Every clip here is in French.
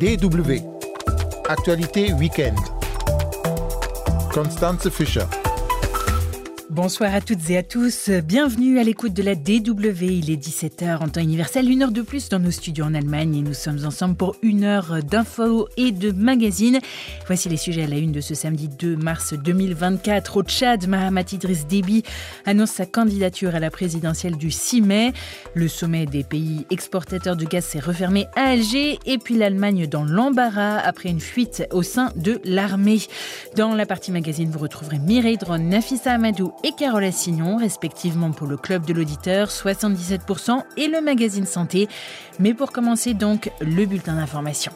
DW. Actualité week-end. Constance Fischer. Bonsoir à toutes et à tous. Bienvenue à l'écoute de la DW. Il est 17h en temps universel, une heure de plus dans nos studios en Allemagne et nous sommes ensemble pour une heure d'infos et de magazines. Voici les sujets à la une de ce samedi 2 mars 2024. Au Tchad, Mahamat Idriss Déby annonce sa candidature à la présidentielle du 6 mai. Le sommet des pays exportateurs de gaz s'est refermé à Alger et puis l'Allemagne dans l'embarras après une fuite au sein de l'armée. Dans la partie magazine, vous retrouverez Mireille Drone, Nafissa Amadou et Carole Assignon, respectivement pour le Club de l'Auditeur, 77%, et le magazine Santé. Mais pour commencer donc, le bulletin d'information.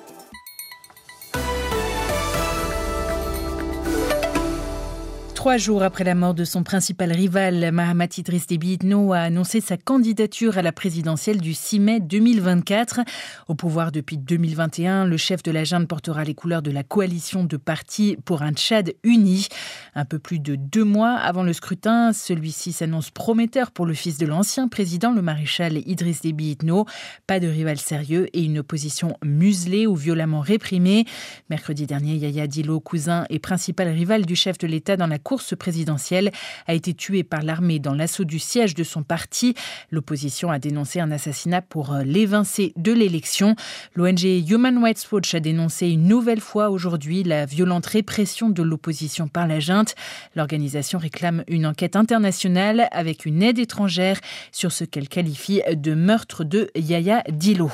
Trois jours après la mort de son principal rival, Mahamat Idriss Déby Itno a annoncé sa candidature à la présidentielle du 6 mai 2024. Au pouvoir depuis 2021, le chef de la junte portera les couleurs de la coalition de partis pour un Tchad uni. Un peu plus de deux mois avant le scrutin, celui-ci s'annonce prometteur pour le fils de l'ancien président, le maréchal Idriss Déby Itno. Pas de rival sérieux et une opposition muselée ou violemment réprimée. Mercredi dernier, Yaya Dilo, cousin et principal rival du chef de l'État dans la cour course présidentielle a été tué par l'armée dans l'assaut du siège de son parti. L'opposition a dénoncé un assassinat pour euh, l'évincer de l'élection. L'ONG Human Rights Watch a dénoncé une nouvelle fois aujourd'hui la violente répression de l'opposition par la junte. L'organisation réclame une enquête internationale avec une aide étrangère sur ce qu'elle qualifie de meurtre de Yaya Dilo.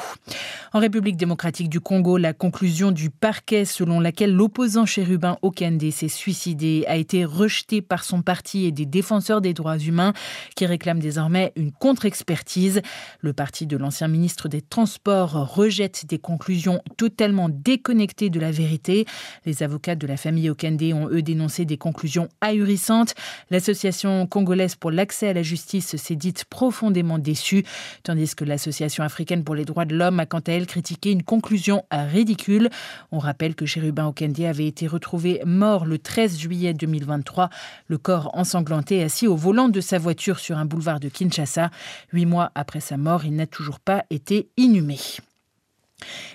En République démocratique du Congo, la conclusion du parquet selon laquelle l'opposant chérubin Okende s'est suicidé a été rejetée par son parti et des défenseurs des droits humains qui réclament désormais une contre-expertise. Le parti de l'ancien ministre des Transports rejette des conclusions totalement déconnectées de la vérité. Les avocats de la famille Okende ont eux dénoncé des conclusions ahurissantes. L'association congolaise pour l'accès à la justice s'est dite profondément déçue, tandis que l'association africaine pour les droits de l'homme a quant à elle critiqué une conclusion ridicule. On rappelle que Chérubin Okende avait été retrouvé mort le 13 juillet 2023 le corps ensanglanté assis au volant de sa voiture sur un boulevard de Kinshasa. Huit mois après sa mort, il n'a toujours pas été inhumé.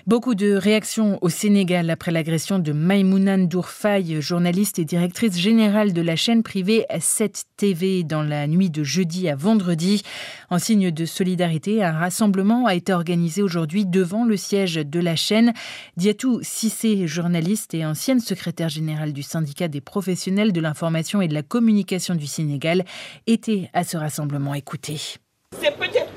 Beaucoup de réactions au Sénégal après l'agression de Maïmouna Ndourfaï, journaliste et directrice générale de la chaîne privée 7 TV dans la nuit de jeudi à vendredi. En signe de solidarité, un rassemblement a été organisé aujourd'hui devant le siège de la chaîne. Diatou Sissé, journaliste et ancienne secrétaire générale du syndicat des professionnels de l'information et de la communication du Sénégal, était à ce rassemblement. Écoutez.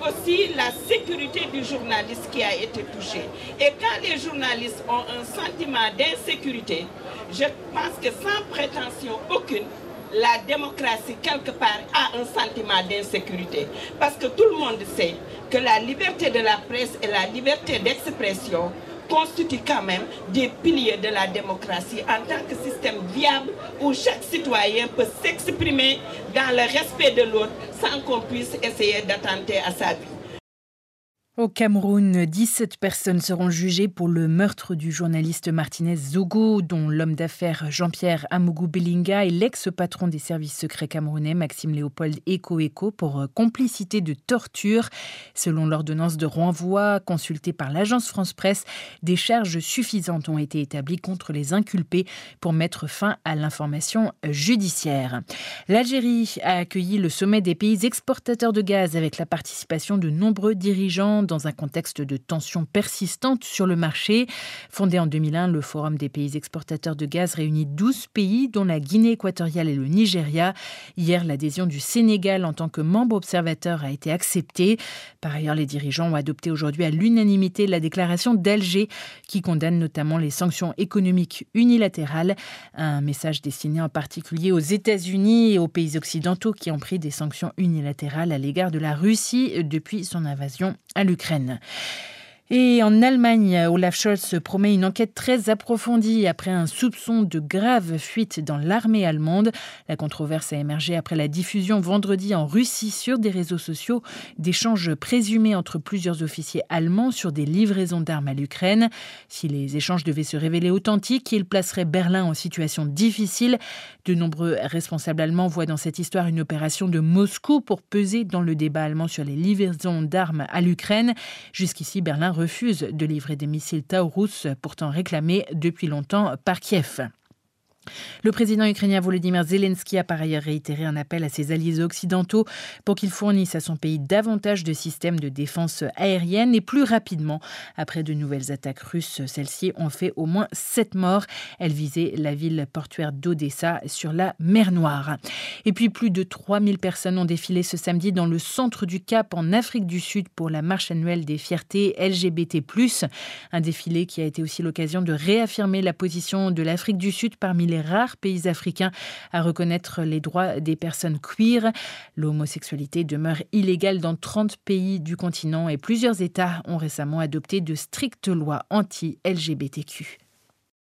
Aussi la sécurité du journaliste qui a été touchée. Et quand les journalistes ont un sentiment d'insécurité, je pense que sans prétention aucune, la démocratie, quelque part, a un sentiment d'insécurité. Parce que tout le monde sait que la liberté de la presse et la liberté d'expression constituent quand même des piliers de la démocratie en tant que système viable où chaque citoyen peut s'exprimer dans le respect de l'autre sans qu'on puisse essayer d'attenter à sa vie. Au Cameroun, 17 personnes seront jugées pour le meurtre du journaliste Martinez Zogo, dont l'homme d'affaires Jean-Pierre Amougou Belinga et l'ex-patron des services secrets camerounais Maxime Léopold Eko Eko pour complicité de torture. Selon l'ordonnance de renvoi consultée par l'agence France Presse, des charges suffisantes ont été établies contre les inculpés pour mettre fin à l'information judiciaire. L'Algérie a accueilli le sommet des pays exportateurs de gaz avec la participation de nombreux dirigeants dans un contexte de tensions persistantes sur le marché. Fondé en 2001, le Forum des pays exportateurs de gaz réunit 12 pays, dont la Guinée équatoriale et le Nigeria. Hier, l'adhésion du Sénégal en tant que membre observateur a été acceptée. Par ailleurs, les dirigeants ont adopté aujourd'hui à l'unanimité la déclaration d'Alger qui condamne notamment les sanctions économiques unilatérales. Un message destiné en particulier aux États-Unis et aux pays occidentaux qui ont pris des sanctions unilatérales à l'égard de la Russie depuis son invasion à l'Ukraine. Et en Allemagne, Olaf Scholz promet une enquête très approfondie après un soupçon de grave fuite dans l'armée allemande. La controverse a émergé après la diffusion vendredi en Russie sur des réseaux sociaux d'échanges présumés entre plusieurs officiers allemands sur des livraisons d'armes à l'Ukraine. Si les échanges devaient se révéler authentiques, ils placeraient Berlin en situation difficile. De nombreux responsables allemands voient dans cette histoire une opération de Moscou pour peser dans le débat allemand sur les livraisons d'armes à l'Ukraine. Jusqu'ici, Berlin refuse de livrer des missiles Taurus, pourtant réclamés depuis longtemps par Kiev. Le président ukrainien Volodymyr Zelensky a par ailleurs réitéré un appel à ses alliés occidentaux pour qu'ils fournissent à son pays davantage de systèmes de défense aérienne et plus rapidement. Après de nouvelles attaques russes, celles-ci ont fait au moins sept morts. Elles visaient la ville portuaire d'Odessa sur la mer Noire. Et puis plus de 3000 personnes ont défilé ce samedi dans le centre du Cap en Afrique du Sud pour la marche annuelle des fiertés LGBT+. Un défilé qui a été aussi l'occasion de réaffirmer la position de l'Afrique du Sud parmi les rares pays africains à reconnaître les droits des personnes queer. L'homosexualité demeure illégale dans 30 pays du continent et plusieurs États ont récemment adopté de strictes lois anti-LGBTQ.